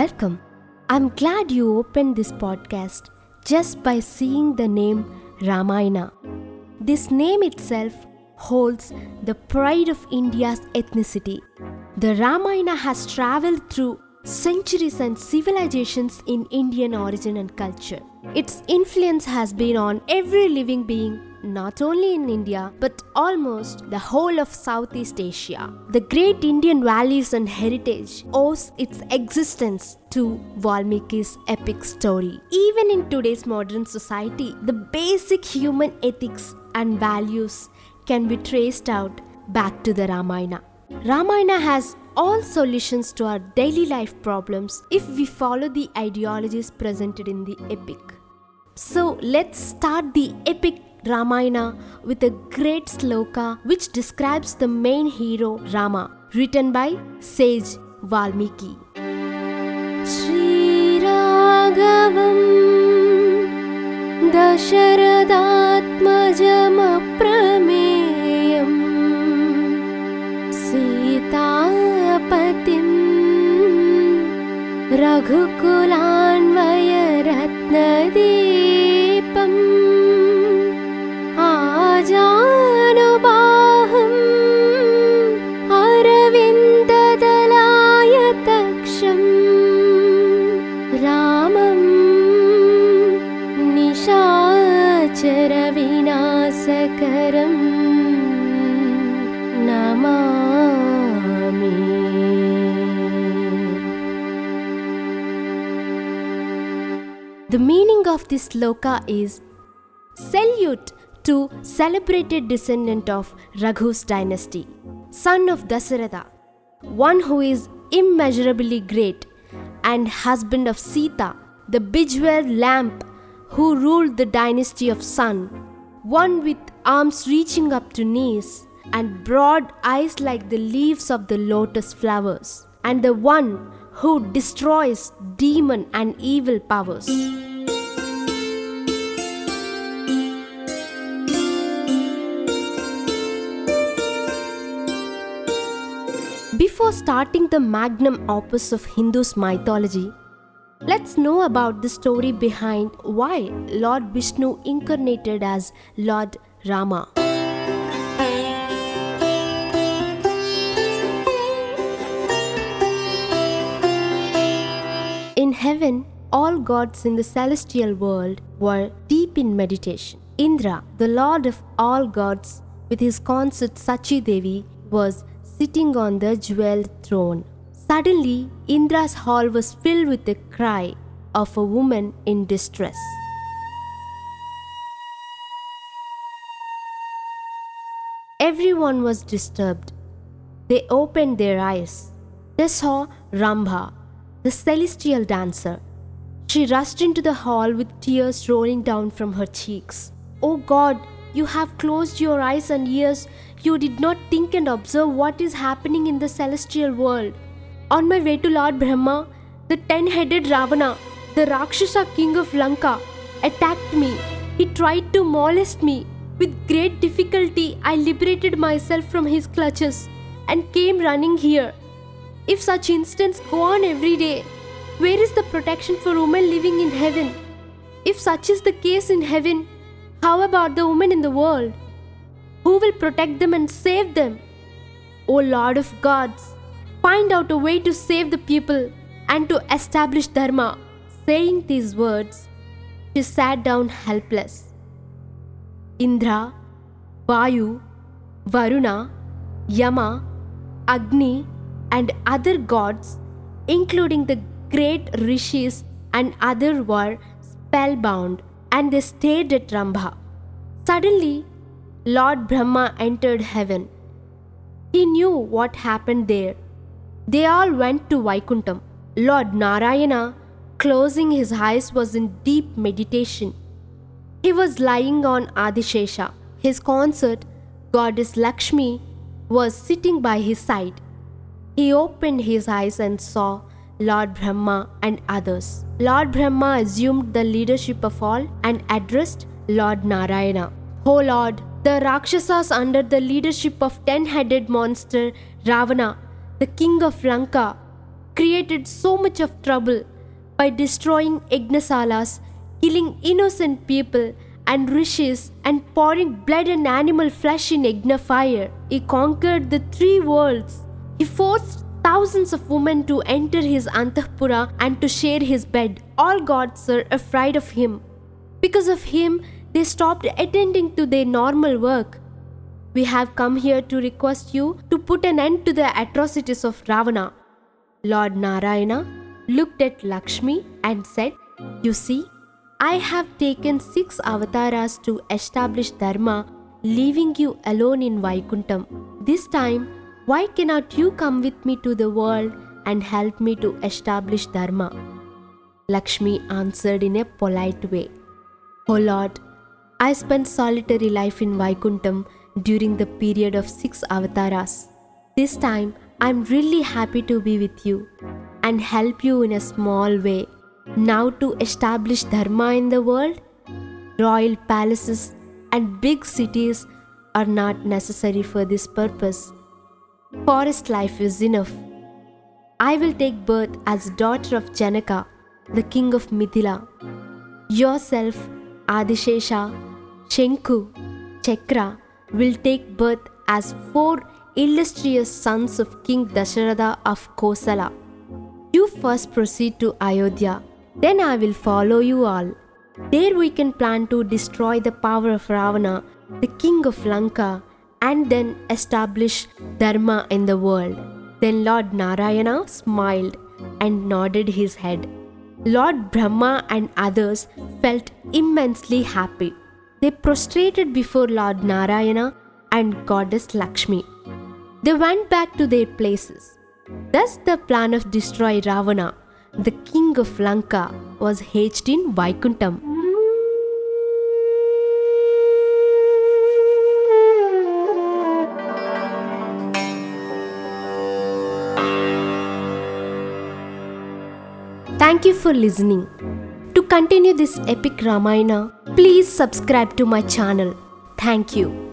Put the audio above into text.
Welcome. I'm glad you opened this podcast just by seeing the name Ramayana. This name itself holds the pride of India's ethnicity. The Ramayana has traveled through centuries and civilizations in Indian origin and culture. Its influence has been on every living being not only in India but almost the whole of Southeast Asia. The great Indian values and heritage owes its existence to Valmiki's epic story. Even in today's modern society, the basic human ethics and values can be traced out back to the Ramayana. Ramayana has all solutions to our daily life problems if we follow the ideologies presented in the epic. So let's start the epic Ramayana with a great sloka which describes the main hero Rama, written by sage Valmiki. Sri Raghavam Dasharatmajam रघुकुलान्वयरत्नदीपम् The meaning of this sloka is salute to celebrated descendant of Raghu's dynasty, son of Dasaratha, one who is immeasurably great, and husband of Sita, the bejeweled lamp who ruled the dynasty of Sun, one with arms reaching up to knees and broad eyes like the leaves of the lotus flowers, and the one who destroys demon and evil powers. Before starting the magnum opus of Hindu's mythology, let's know about the story behind why Lord Vishnu incarnated as Lord Rama. Heaven, all gods in the celestial world were deep in meditation. Indra, the lord of all gods, with his consort Sachi Devi, was sitting on the jeweled throne. Suddenly, Indra's hall was filled with the cry of a woman in distress. Everyone was disturbed. They opened their eyes. They saw Rambha, the celestial dancer. She rushed into the hall with tears rolling down from her cheeks. Oh God, you have closed your eyes and ears. You did not think and observe what is happening in the celestial world. On my way to Lord Brahma, the ten headed Ravana, the Rakshasa king of Lanka, attacked me. He tried to molest me. With great difficulty, I liberated myself from his clutches and came running here. If such incidents go on every day, where is the protection for women living in heaven? If such is the case in heaven, how about the women in the world? Who will protect them and save them? O Lord of gods, find out a way to save the people and to establish Dharma. Saying these words, she sat down helpless. Indra, Vayu, Varuna, Yama, Agni, and other gods, including the great rishis and other were spellbound and they stared at Rambha. Suddenly, Lord Brahma entered heaven. He knew what happened there. They all went to Vaikuntham. Lord Narayana, closing his eyes, was in deep meditation. He was lying on Adishesha. His consort, goddess Lakshmi, was sitting by his side. He opened his eyes and saw Lord Brahma and others. Lord Brahma assumed the leadership of all and addressed Lord Narayana. O Lord, the Rakshasas under the leadership of ten headed monster Ravana, the king of Lanka, created so much of trouble by destroying Yagnasalas, killing innocent people and rishis, and pouring blood and animal flesh in Yagna fire. He conquered the three worlds. He forced thousands of women to enter his Antahpura and to share his bed. All gods are afraid of him. Because of him, they stopped attending to their normal work. We have come here to request you to put an end to the atrocities of Ravana. Lord Narayana looked at Lakshmi and said, You see, I have taken six avatars to establish Dharma, leaving you alone in Vaikuntham. This time, why cannot you come with me to the world and help me to establish Dharma? Lakshmi answered in a polite way. O Lord, I spent solitary life in Vaikuntham during the period of six avatars. This time, I'm really happy to be with you and help you in a small way. Now, to establish Dharma in the world, royal palaces and big cities are not necessary for this purpose. Forest life is enough. I will take birth as daughter of Janaka, the king of Mithila. Yourself, Adishesha, Shenku, Chakra will take birth as four illustrious sons of King Dasharatha of Kosala. You first proceed to Ayodhya, then I will follow you all. There we can plan to destroy the power of Ravana, the king of Lanka, and then establish Dharma in the world. Then Lord Narayana smiled and nodded his head. Lord Brahma and others felt immensely happy. They prostrated before Lord Narayana and Goddess Lakshmi. They went back to their places. Thus, the plan of destroy Ravana, the king of Lanka, was hatched in Vaikuntham. Thank you for listening. To continue this epic Ramayana, please subscribe to my channel. Thank you.